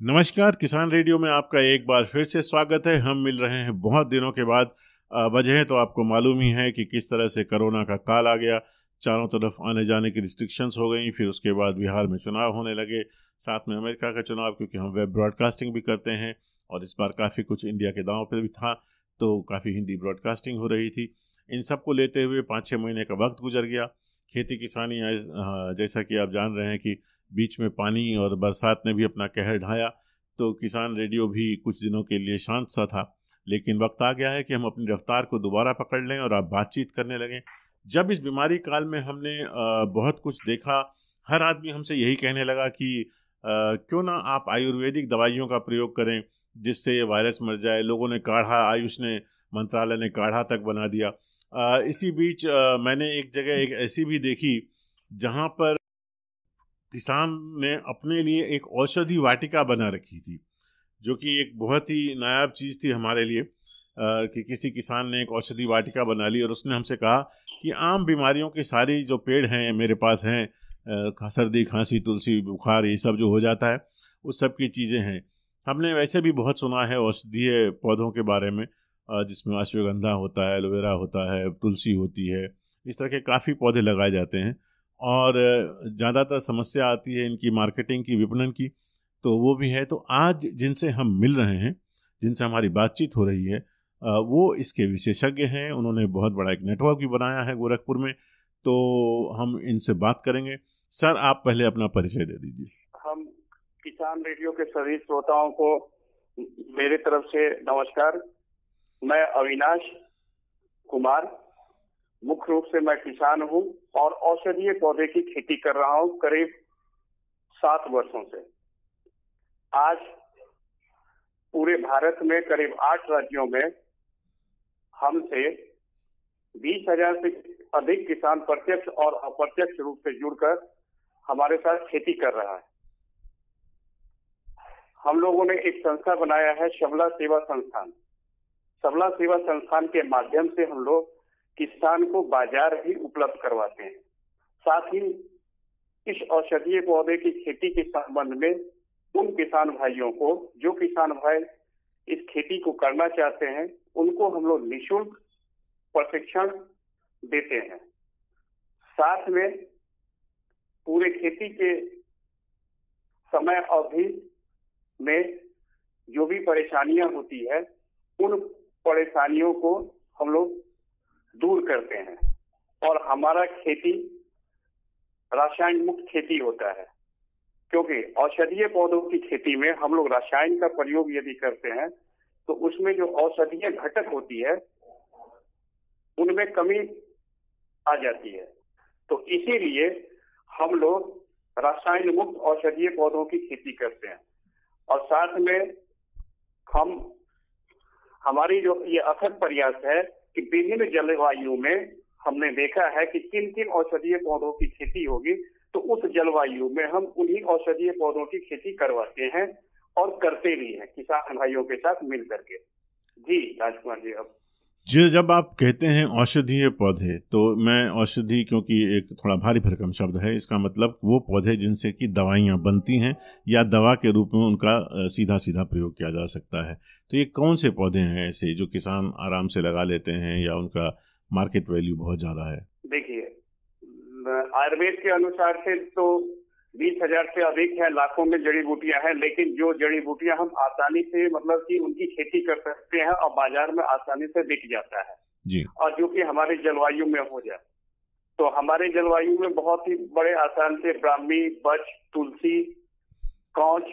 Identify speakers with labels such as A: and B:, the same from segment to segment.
A: नमस्कार, किसान रेडियो में आपका एक बार फिर से स्वागत है। हम मिल रहे हैं बहुत दिनों के बाद वजह तो आपको मालूम ही है कि किस तरह से कोरोना का काल आ गया। चारों तरफ़ आने जाने की रिस्ट्रिक्शंस हो गई, फिर उसके बाद बिहार में चुनाव होने लगे, साथ में अमेरिका का चुनाव, क्योंकि हम वेब ब्रॉडकास्टिंग भी करते हैं, और इस बार काफ़ी कुछ इंडिया के दाव पर भी था तो काफ़ी हिंदी ब्रॉडकास्टिंग हो रही थी। इन सबको लेते हुए पाँच छः महीने का वक्त गुजर गया। खेती किसानी जैसा कि आप जान रहे हैं कि बीच में पानी और बरसात ने भी अपना कहर ढाया तो किसान रेडियो भी कुछ दिनों के लिए शांत सा था। लेकिन वक्त आ गया है कि हम अपनी रफ्तार को दोबारा पकड़ लें और आप बातचीत करने लगें। जब इस बीमारी काल में हमने बहुत कुछ देखा, हर आदमी हमसे यही कहने लगा कि क्यों ना आप आयुर्वेदिक दवाइयों का प्रयोग करें, जिससे ये वायरस मर जाए। लोगों ने काढ़ा, आयुष ने, मंत्रालय ने काढ़ा तक बना दिया। इसी बीच मैंने एक जगह एक ऐसी भी देखी, जहाँ पर किसान ने अपने लिए एक औषधि वाटिका बना रखी थी, जो कि एक बहुत ही नायाब चीज़ थी हमारे लिए कि किसी किसान ने एक औषधि वाटिका बना ली और उसने हमसे कहा कि आम बीमारियों के सारी जो पेड़ हैं मेरे पास हैं सर्दी, खांसी, तुलसी, बुखार, ये सब जो हो जाता है, उस सब की चीज़ें हैं। हमने वैसे भी बहुत सुना है औषधीय पौधों के बारे में जिसमें अश्वगंधा होता है, एलोवेरा होता है, तुलसी होती है, इस तरह के काफ़ी पौधे लगाए जाते हैं। और ज़्यादातर समस्या आती है इनकी मार्केटिंग की, विपणन की तो वो भी है। तो आज जिनसे हम मिल रहे हैं, जिनसे हमारी बातचीत हो रही है वो इसके विशेषज्ञ हैं। उन्होंने बहुत बड़ा एक नेटवर्क भी बनाया है गोरखपुर में तो हम इनसे बात करेंगे। सर, आप पहले अपना परिचय दे दीजिए।
B: हम किसान रेडियो के सभी श्रोताओं को मेरे तरफ़ से नमस्कार। मैं अविनाश कुमार मुख्य रूप से मैं किसान हूँ और औषधीय पौधे की खेती कर रहा हूँ करीब सात वर्षों से। आज पूरे भारत में करीब आठ राज्यों में हमसे बीस हज़ार से अधिक किसान प्रत्यक्ष और अप्रत्यक्ष रूप से जुड़कर हमारे साथ खेती कर रहा है। हम लोगों ने एक संस्था बनाया है, शबला सेवा संस्थान। सबला सेवा संस्थान के माध्यम से हम लोग किसान को बाज़ार भी उपलब्ध करवाते हैं। साथ ही इस औषधीय पौधे की खेती के संबंध में उन किसान भाइयों को, जो किसान भाई इस खेती को करना चाहते हैं, उनको हम लोग निःशुल्क प्रशिक्षण देते हैं। साथ में पूरे खेती के समय अवधि में जो भी परेशानियाँ होती है, उन परेशानियों को हम लोग दूर करते हैं। और हमारा खेती रासायन मुक्त खेती होता है। क्योंकि औषधीय पौधों की खेती में हम लोग रासायन का प्रयोग यदि करते हैं तो उसमें जो औषधीय घटक होती है, उनमें कमी आ जाती है। तो इसीलिए हम लोग रासायन मुक्त औषधीय पौधों की खेती करते हैं। और साथ में हम, हमारी जो ये अथक प्रयास है कि विभिन्न जलवायु में हमने देखा है कि किन किन औषधीय पौधों की खेती होगी तो उस जलवायु में हम उन्हीं औषधीय पौधों की खेती करवाते हैं और करते भी हैं, किसान भाइयों के साथ मिल करके जी, राजकुमार जी, अब
A: जी जब आप कहते हैं औषधीय पौधे तो मैं औषधि क्योंकि एक थोड़ा भारी भरकम शब्द है, इसका मतलब वो पौधे जिनसे कि दवाइयाँ बनती हैं या दवा के रूप में उनका सीधा सीधा प्रयोग किया जा सकता है। तो ये कौन से पौधे हैं ऐसे जो किसान आराम से लगा लेते हैं या उनका मार्केट वैल्यू बहुत ज़्यादा है?
B: देखिए आयुर्वेद के अनुसार से तो बीस हज़ार से अधिक है लाखों में जड़ी बूटियाँ हैं लेकिन जो जड़ी बूटियाँ हम आसानी से मतलब कि उनकी खेती कर सकते हैं और बाज़ार में आसानी से बिक जाता है।
A: जी।
B: और जो कि हमारे जलवायु में हो जाए। तो हमारे जलवायु में बहुत ही बड़े आसान से ब्राह्मी बच तुलसी कौच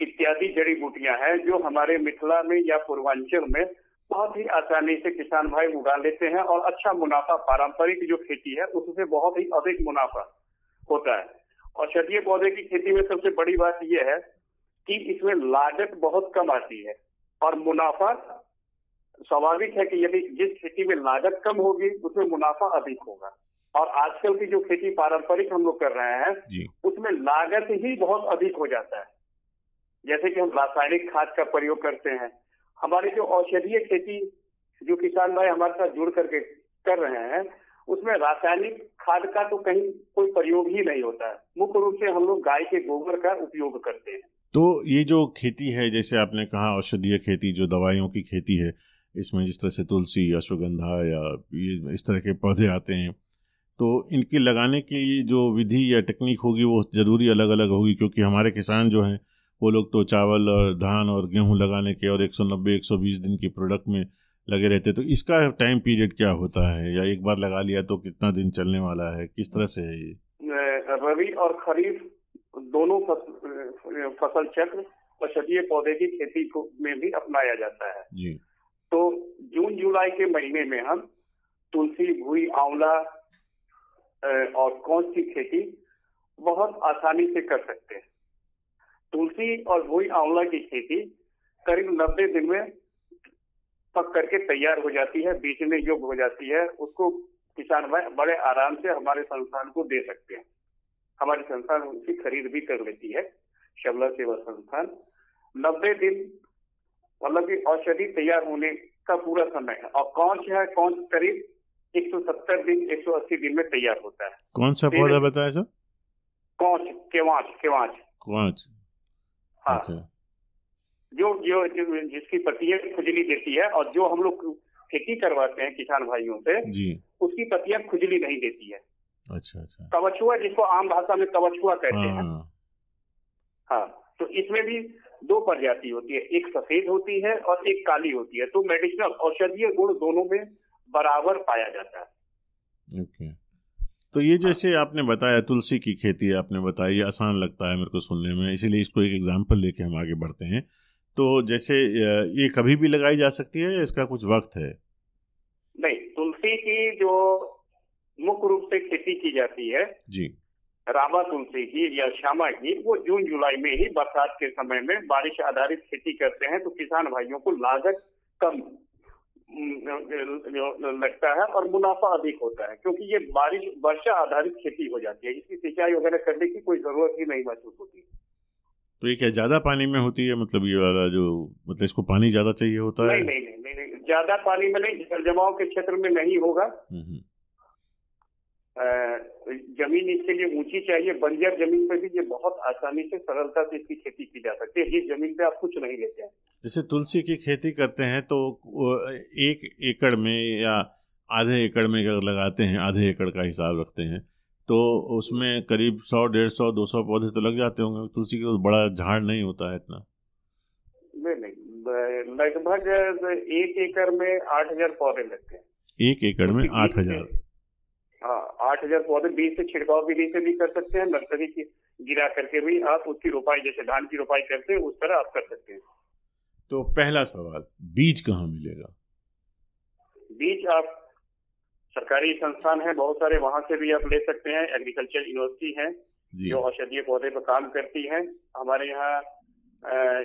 B: इत्यादि जड़ी बूटियाँ हैं जो हमारे मिथिला में या पूर्वांचल में बहुत ही आसानी से किसान भाई उगा लेते हैं और अच्छा मुनाफा पारंपरिक जो खेती है उससे बहुत ही अधिक मुनाफा होता है। औषधीय पौधे की खेती में सबसे बड़ी बात यह है कि इसमें लागत बहुत कम आती है और मुनाफा स्वाभाविक है कि यदि जिस खेती में लागत कम होगी उसमें मुनाफा अधिक होगा। और आजकल की जो खेती पारंपरिक हम लोग कर रहे हैं उसमें लागत ही बहुत अधिक हो जाता है। जैसे कि हम रासायनिक खाद का प्रयोग करते हैं। हमारी जो औषधीय खेती जो किसान भाई हमारे साथ जुड़ करके कर रहे हैं उसमें रासायनिक खाद का तो कहीं कोई प्रयोग ही नहीं होता है। मुख्य रूप से हम लोग गाय के गोबर का उपयोग करते हैं।
A: तो ये जो खेती है, जैसे आपने कहा, औषधीय खेती, जो दवाइयों की खेती है, इसमें जिस तरह से तुलसी, अश्वगंधा या ये इस तरह के पौधे आते हैं तो इनके लगाने की जो विधि या टेक्निक होगी, वो ज़रूरी अलग अलग होगी, क्योंकि हमारे किसान जो हैं, वो लोग तो चावल और धान और गेहूँ लगाने के और 190 120 दिन के प्रोडक्ट में लगे रहते तो इसका टाइम पीरियड क्या होता है? या एक बार लगा लिया तो कितना दिन चलने वाला है? किस तरह से है
B: ये? रबी और खरीफ दोनों फ़सल, फ़सल चक्र औषधीय पौधे की खेती को में भी अपनाया जाता है।
A: जी।
B: तो जून जुलाई के महीने में हम तुलसी भूई आंवला और कौन की खेती बहुत आसानी से कर सकते हैं। तुलसी और भूई आंवला की खेती करीब नब्बे दिन में पक करके तैयार हो जाती है बेचने योग्य हो जाती है उसको किसान भाई बड़े आराम से हमारे संस्थान को दे सकते हैं। हमारे संस्थान उनकी खरीद भी कर लेती है शबला सेवा संस्थान। नब्बे दिन मतलब की औषधि तैयार होने का पूरा समय है और कौन है कौन करीब 170 दिन 180 दिन में तैयार होता है।
A: कौन सा पौधा बताया सर?
B: कौच केवाच केवाच
A: कौच
B: हाँ। जो जो जिसकी पत्तियाँ खुजली देती है और जो हम लोग खेती करवाते हैं किसान भाइयों से
A: जी।
B: उसकी पत्तियाँ खुजली नहीं देती है।
A: अच्छा अच्छा।
B: कवचुआ जिसको आम भाषा में कवचुआ कहते हैं।
A: हाँ
B: हाँ। तो इसमें भी दो प्रजाति होती है एक सफ़ेद होती है और एक काली होती है। तो मेडिसिनल औषधीय गुण दोनों में बराबर पाया जाता है।
A: ओके। तो ये जैसे आपने बताया तुलसी की खेती आपने बताई आसान लगता है मेरे को सुनने में इसीलिए इसको एक एग्ज़ाम्पल लेके हम आगे बढ़ते हैं। तो जैसे ये कभी भी लगाई जा सकती है या इसका कुछ वक्त है?
B: नहीं तुलसी की जो मुख्य रूप से खेती की जाती है
A: जी।
B: रामा तुलसी की या श्यामा की वो जून जुलाई में ही बरसात के समय में बारिश आधारित खेती करते हैं तो किसान भाइयों को लागत कम लगता है और मुनाफा अधिक होता है क्योंकि ये बारिश वर्षा आधारित खेती हो जाती है। इसकी सिंचाई वगैरह करने की कोई ज़रूरत ही नहीं महसूस होती।
A: तो ये क्या ज़्यादा पानी में होती है? मतलब ये वाला जो मतलब इसको पानी ज़्यादा चाहिए होता
B: है? नहीं नहीं नहीं, नहीं, ज़्यादा पानी में नहीं जल जमाव के क्षेत्र में नहीं होगा।
A: हम्म, हम्म।
B: ज़मीन इसके लिए ऊँची चाहिए। बंजर ज़मीन पे भी ये बहुत आसानी से सरलता से इसकी खेती की जा सकती है। जिस ज़मीन पे आप कुछ नहीं लेते हैं।
A: जैसे तुलसी की खेती करते हैं तो एक एकड़ में या आधे एकड़ में अगर लगाते हैं आधे एकड़ का हिसाब रखते हैं तो उसमें करीब सौ डेढ़ सौ दो सौ पौधे तो लग जाते होंगे तुलसी का बड़ा झाड़ नहीं होता है इतना।
B: नहीं नहीं लगभग एक एकड़ में आठ हज़ार पौधे लगते हैं।
A: एक एकड़ में आठ हज़ार?
B: हाँ आठ हज़ार पौधे बीज से छिड़काव विधि से भी कर सकते हैं नर्सरी की गिरा करके भी आप उसकी रोपाई जैसे धान की रोपाई करते हैं उस तरह आप कर सकते हैं।
A: तो पहला सवाल बीज कहाँ मिलेगा?
B: बीज आप सरकारी संस्थान है बहुत सारे वहाँ से भी आप ले सकते हैं। एग्रीकल्चर यूनिवर्सिटी है जो। औषधीय पौधे पर काम करती है। हमारे यहाँ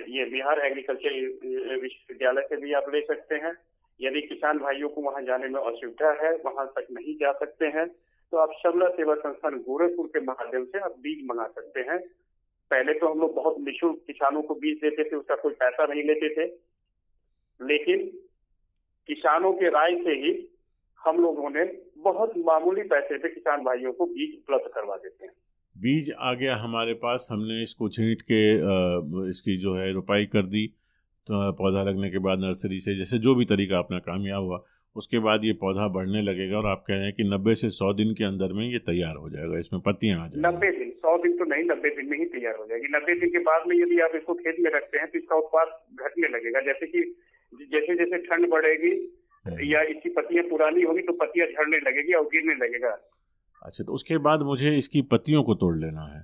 B: ये बिहार एग्रीकल्चर विश्वविद्यालय से भी आप ले सकते हैं। यदि किसान भाइयों को वहाँ जाने में असुविधा है वहाँ तक नहीं जा सकते हैं तो आप शबला सेवा संस्थान गोरखपुर के माध्यम से आप बीज मंगा सकते हैं। पहले तो हम लोग बहुत निःशुल्क किसानों को बीज देते थे उसका कोई पैसा नहीं लेते थे। लेकिन किसानों के राय से ही हम लोगों ने बहुत मामूली पैसे पे किसान भाइयों को बीज उपलब्ध करवा देते हैं।
A: बीज आ गया हमारे पास हमने इसको छींट के इसकी जो है रोपाई कर दी। तो पौधा लगने के बाद नर्सरी से जैसे जो भी तरीका अपना कामयाब हुआ उसके बाद ये पौधा बढ़ने लगेगा और आप कह रहे हैं कि नब्बे से सौ दिन के अंदर में ये तैयार हो जाएगा इसमें पत्तियाँ आ जाएँगी।
B: नब्बे दिन सौ दिन तो नहीं नब्बे दिन में ही तैयार हो जाएगी। नब्बे दिन के बाद में यदि आप इसको खेत में रखते हैं तो इसका उत्पाद घटने लगेगा। जैसे कि जैसे जैसे ठंड बढ़ेगी। या इसकी पत्तियाँ पुरानी होगी तो पत्तियाँ झड़ने लगेगी और गिरने लगेगा।
A: अच्छा तो उसके बाद मुझे इसकी पत्तियों को तोड़ लेना है।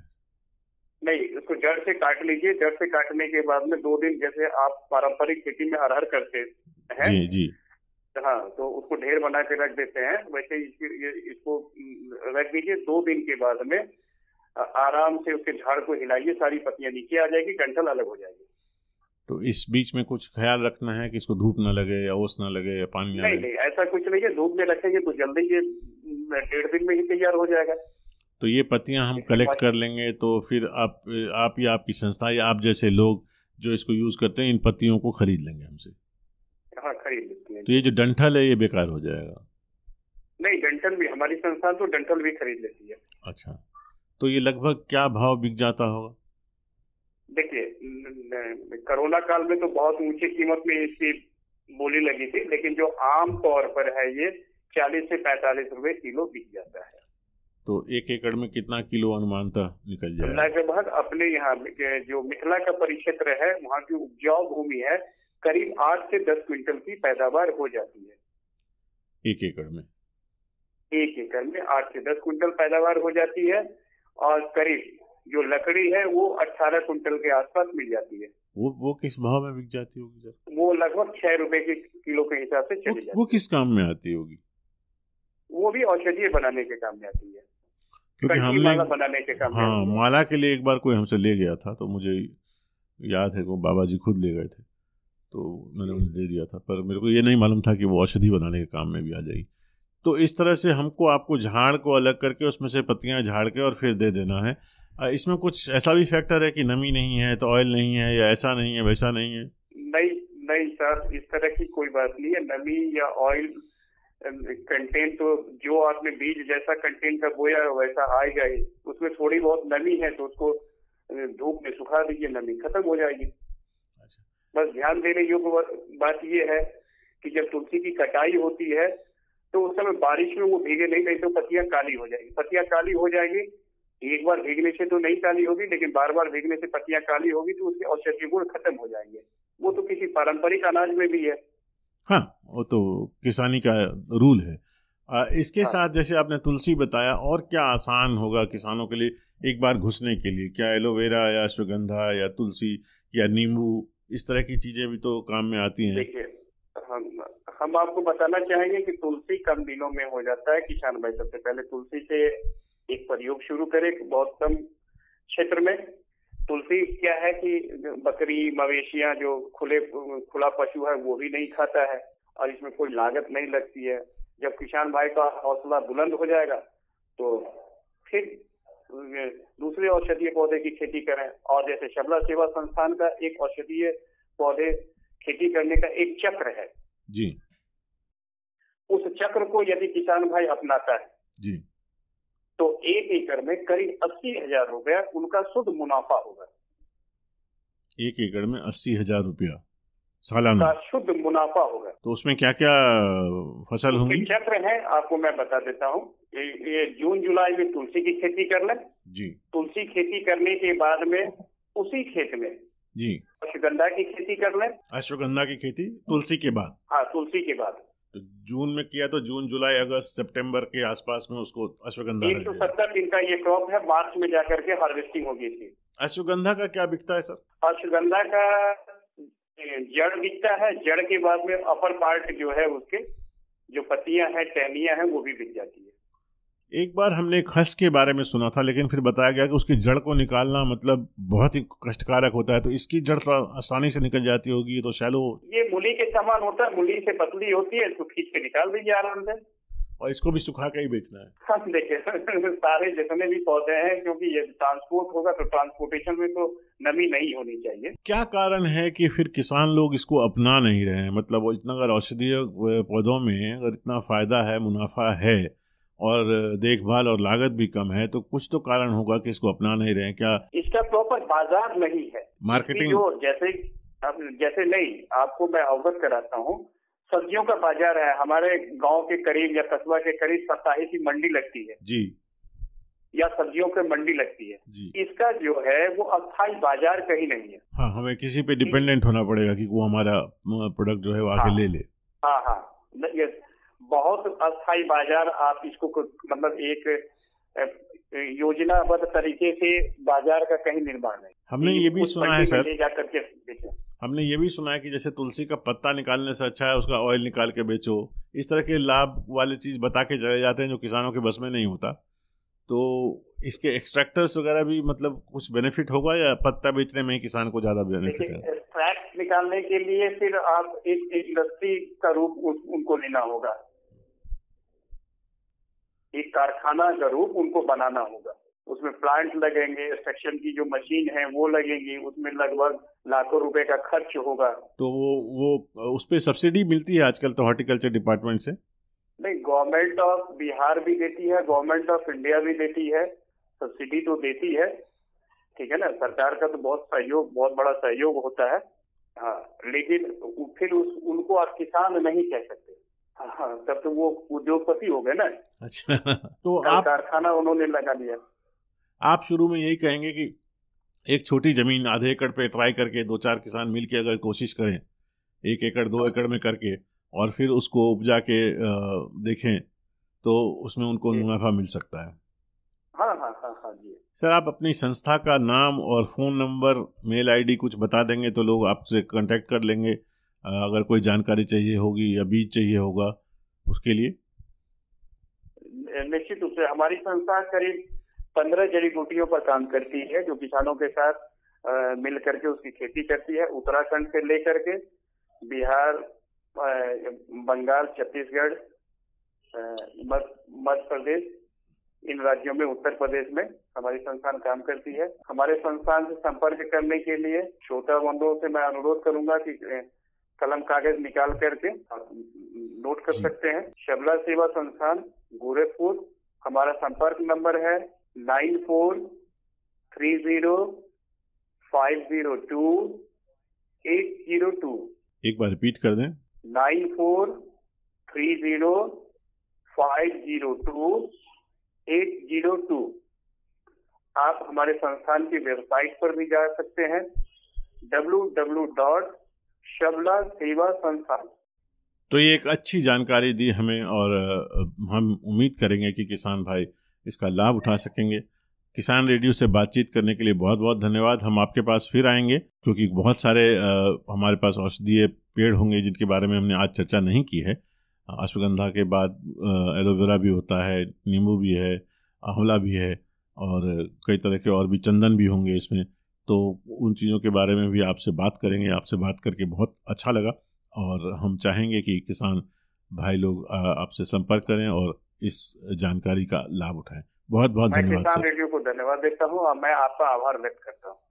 B: नहीं उसको जड़ से काट लीजिए। जड़ से काटने के बाद में दो दिन जैसे आप पारंपरिक खेती में अरहर करते हैं।
A: जी जी।
B: हाँ तो उसको ढेर बना के रख देते हैं। वैसे इसको रख दीजिए दो दिन के बाद में। आराम से उसके झाड़ को हिलाइए सारी पत्तियाँ नीचे आ जाएगी डंठल अलग हो जाएगी।
A: तो इस बीच में कुछ ख्याल रखना है कि इसको धूप ना लगे या ओस ना लगे या पानी ना
B: नहीं नहीं ऐसा कुछ नहीं है। धूप में रखेंगे तो जल्दी ये डेढ़ दिन में ही तैयार हो जाएगा।
A: तो ये पत्तियाँ हम कलेक्ट कर लेंगे तो फिर आप आप या आपकी संस्था या आप जैसे लोग जो इसको यूज़ करते हैं इन पत्तियों को खरीद लेंगे हमसे।
B: हाँ खरीद लेते हैं
A: तो ये जो डंठल है ये बेकार हो जाएगा।
B: नहीं डंठल भी हमारी संस्था तो डंठल भी खरीद लेती है।
A: अच्छा तो ये लगभग क्या भाव बिक जाता होगा?
B: देखिए कोरोना काल में तो बहुत ऊँची कीमत में इसकी बोली लगी थी लेकिन जो आम तौर पर है ये चालीस से पैंतालीस रुपए किलो बिक जाता है।
A: तो एक एकड़ में कितना किलो अनुमानता निकल जाए?
B: लगभग अपने यहाँ जो मिथिला का परिक्षेत्र है वहाँ की उपजाऊ भूमि है करीब आठ से दस क्विंटल की पैदावार हो जाती है।
A: एक एकड़ में?
B: एक एकड़ में आठ से दस क्विंटल पैदावार हो जाती है और करीब जो लकड़ी है वो अट्ठारह कुंटल के आसपास मिल जाती है।
A: वो वो किस भाव में बिक जाती होगी सर?
B: वो लगभग छह रुपए के किलो के हिसाब से चली
A: जाती वो किस काम में आती होगी?
B: वो भी औषधीय बनाने के काम में आती है।
A: क्योंकि हमने
B: माला बनाने के काम
A: हाँ माला के लिए एक बार कोई हमसे ले गया था तो मुझे याद है वो बाबा जी खुद ले गए थे तो मैंने उन्हें दे दिया था। पर मेरे को ये नहीं मालूम था कि वो औषधि बनाने के काम में भी आ जाएगी। तो इस तरह से हमको आपको झाड़ को अलग करके उसमें से पत्तियाँ झाड़ के और फिर दे देना है। इसमें कुछ ऐसा भी फैक्टर है कि नमी नहीं है तो ऑयल नहीं है या ऐसा नहीं है वैसा नहीं है?
B: नहीं नहीं सर इस तरह की कोई बात नहीं है। नमी या ऑयल कंटेंट तो जो आपने बीज जैसा कंटेंट का बोया वैसा आएगा ही उसमें थोड़ी बहुत नमी है तो उसको धूप में सुखा दीजिए नमी खत्म हो जाएगी। अच्छा। बस ध्यान देने योग्य बात ये है कि जब तुलसी की कटाई होती है तो उस समय बारिश में वो भीगे नहीं नहीं तो पत्तियाँ काली हो जाएगी। पत्तियाँ काली हो जाएगी एक बार भीगने से तो नहीं काली होगी लेकिन बार बार भीगने से पत्तियाँ काली होगी तो उसके औषधीय गुण खत्म हो जाएँगे। वो तो किसी पारंपरिक अनाज में भी है।
A: हाँ वो तो किसानी का रूल है। आ, इसके हाँ। साथ जैसे आपने तुलसी बताया और क्या आसान होगा किसानों के लिए एक बार घुसने के लिए? क्या एलोवेरा या अश्वगंधा या तुलसी या नींबू इस तरह की चीज़ें भी तो काम में आती हैं।
B: देखिए हम हम आपको बताना चाहेंगे कि तुलसी कम दिनों में हो जाता है, किसान भाई। सबसे पहले तुलसी से एक प्रयोग शुरू करें बहुत कम क्षेत्र में। तुलसी क्या है कि बकरी, मवेशियाँ जो खुले, खुला पशु है, वो भी नहीं खाता है और इसमें कोई लागत नहीं लगती है। जब किसान भाई का हौसला बुलंद हो जाएगा तो फिर दूसरे औषधीय पौधे की खेती करें। और जैसे शबला सेवा संस्थान का एक औषधीय पौधे खेती करने का एक चक्र है।
A: जी।
B: उस चक्र को यदि किसान भाई अपनाता है
A: जी।
B: तो एक एकड़ में करीब अस्सी हज़ार रुपया उनका शुद्ध मुनाफा होगा।
A: एक एकड़ में अस्सी हज़ार रुपया सालाना।
B: शुद्ध मुनाफा होगा।
A: तो उसमें क्या क्या फ़सल होंगी?
B: चक्र है आपको मैं बता देता हूँ। ये जून जुलाई में तुलसी की खेती कर ले।
A: जी।
B: तुलसी खेती करने के बाद में उसी खेत में
A: जी।
B: अश्वगंधा की खेती कर ले।
A: अश्वगंधा की खेती तुलसी के बाद।
B: हाँ तुलसी के बाद।
A: तो जून में किया तो जून जुलाई अगस्त सितंबर के आसपास में उसको अश्वगंधा
B: एक सौ सत्तर दिन का ये क्रॉप है मार्च में जाकर के हार्वेस्टिंग होगी इसकी।
A: अश्वगंधा का क्या बिकता है सर?
B: अश्वगंधा का जड़ बिकता है जड़ के बाद में अपर पार्ट जो है उसके जो पत्तियाँ हैं टहनियाँ हैं वो भी बिक जाती है।
A: एक बार हमने खस के बारे में सुना था लेकिन फिर बताया गया कि उसकी जड़ को निकालना मतलब बहुत ही कष्टकारक होता है तो इसकी जड़ तो आसानी से निकल जाती होगी तो शैलो
B: ये मूली के समान होता है मूली से पतली होती है इसको खींच के निकाल दीजिए आराम से।
A: और इसको भी सुखा के ही बेचना है।
B: हाँ देखिए सारे जितने भी पौधे हैं क्योंकि ये ट्रांसपोर्ट होगा तो ट्रांसपोर्टेशन में तो नमी नहीं होनी चाहिए।
A: क्या कारण है कि फिर किसान लोग इसको अपना नहीं रहे हैं? मतलब इतना अगर औषधीय पौधों में अगर इतना फ़ायदा है मुनाफा है और देखभाल और लागत भी कम है तो कुछ तो कारण होगा कि इसको अपना नहीं रहे क्या?
B: इसका प्रॉपर बाज़ार नहीं है।
A: मार्केटिंग।
B: जो जैसे जैसे नहीं आपको मैं अवगत कराता हूँ सब्जियों का बाज़ार है हमारे गाँव के करीब या कस्बा के करीब सप्ताही की मंडी लगती है।
A: जी।
B: या सब्जियों की मंडी लगती है। इसका जो है वो अस्थायी बाज़ार कहीं नहीं है।
A: हाँ हमें किसी पे डिपेंडेंट होना पड़ेगा कि वो हमारा प्रोडक्ट जो है वो आगे
B: हाँ,
A: ले ले।
B: अस्थायी बाज़ार आप इसको मतलब एक योजनाबद्ध तरीके से बाज़ार का कहीं निर्माण है
A: हमने ये भी सुना है सर। हमने ये भी सुना है कि जैसे तुलसी का पत्ता निकालने से अच्छा है उसका ऑयल निकाल के बेचो। इस तरह के लाभ वाली चीज़ बता के चले जाते हैं जो किसानों के बस में नहीं होता। तो इसके एक्सट्रैक्टर्स वगैरह भी मतलब कुछ बेनिफिट होगा या पत्ता बेचने में ही किसान को ज़्यादा बेनिफिट है?
B: एक्सट्रैक्ट निकालने के लिए फिर आप एक इंडस्ट्री का रूप उनको लेना होगा। एक कारखाना का रूप उनको बनाना होगा। उसमें प्लांट लगेंगे एक्सट्रैक्शन की जो मशीन है वो लगेंगी उसमें लगभग लाखों रुपए का खर्च होगा।
A: तो वो वो उस पर सब्सिडी मिलती है आजकल तो हॉर्टिकल्चर डिपार्टमेंट से?
B: नहीं गवर्नमेंट ऑफ़ बिहार भी देती है गवर्नमेंट ऑफ़ इंडिया भी देती है सब्सिडी तो देती है। ठीक है ना? सरकार का तो बहुत सहयोग बहुत बड़ा सहयोग होता है। हाँ लेकिन फिर उस उनको आप किसान नहीं कह सकते। हाँ तब तो वो उद्योगपति हो गए ना।
A: अच्छा। तो आप
B: कारखाना उन्होंने लगा दिया
A: आप शुरू में यही कहेंगे कि एक छोटी ज़मीन आधे एकड़ पे ट्राई करके दो चार किसान मिलके अगर कोशिश करें एक एकड़ दो एकड़ में करके और फिर उसको उपजा के देखें तो उसमें उनको मुनाफा मिल सकता है।
B: हाँ हाँ हाँ हाँ जी।
A: सर आप अपनी संस्था का नाम और फ़ोन नंबर मेल आईडी कुछ बता देंगे तो लोग आपसे कांटेक्ट कर लेंगे। अगर कोई जानकारी चाहिए होगी या बीज चाहिए होगा, उसके लिए।
B: निश्चित रूप से हमारी संस्था करीब पंद्रह जड़ी बूटियों पर काम करती है, जो किसानों के साथ मिल करके उसकी खेती करती है। उत्तराखंड से लेकर के बिहार बंगाल, छत्तीसगढ़ मध्य प्रदेश, इन राज्यों में, उत्तर प्रदेश में हमारी संस्थान काम करती है। हमारे संस्थान से संपर्क करने के लिए छोटा बंधुओं से मैं अनुरोध करूँगा कि कलम कागज़ निकाल करके नोट कर सकते हैं। शबला सेवा संस्थान गोरखपुर। हमारा संपर्क नंबर है nine four three zero five zero two eight zero two.
A: एक बार रिपीट कर दें।
B: Nine four three zero five zero two eight zero two. आप हमारे संस्थान की वेबसाइट पर भी जा सकते हैं। डब्ल्यू डब्ल्यू डॉट शबला सेवा संस्थान।
A: तो ये एक अच्छी जानकारी दी हमें और हम उम्मीद करेंगे कि किसान भाई इसका लाभ उठा सकेंगे। किसान रेडियो से बातचीत करने के लिए बहुत बहुत धन्यवाद। हम आपके पास फिर आएँगे क्योंकि बहुत सारे हमारे पास औषधीय पेड़ होंगे जिनके बारे में हमने आज चर्चा नहीं की है। अश्वगंधा के बाद एलोवेरा भी होता है, नींबू भी है, आंवला भी है और कई तरह के और भी चंदन भी होंगे इसमें। तो उन चीज़ों के बारे में भी आपसे बात करेंगे। आपसे बात करके बहुत अच्छा लगा और हम चाहेंगे कि किसान भाई लोग आपसे संपर्क करें और इस जानकारी का लाभ उठाएँ। बहुत बहुत धन्यवाद
B: रेडियो को धन्यवाद देता हूँ और मैं आपका आभार व्यक्त करता हूँ।